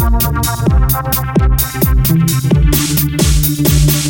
Thank you.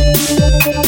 Thank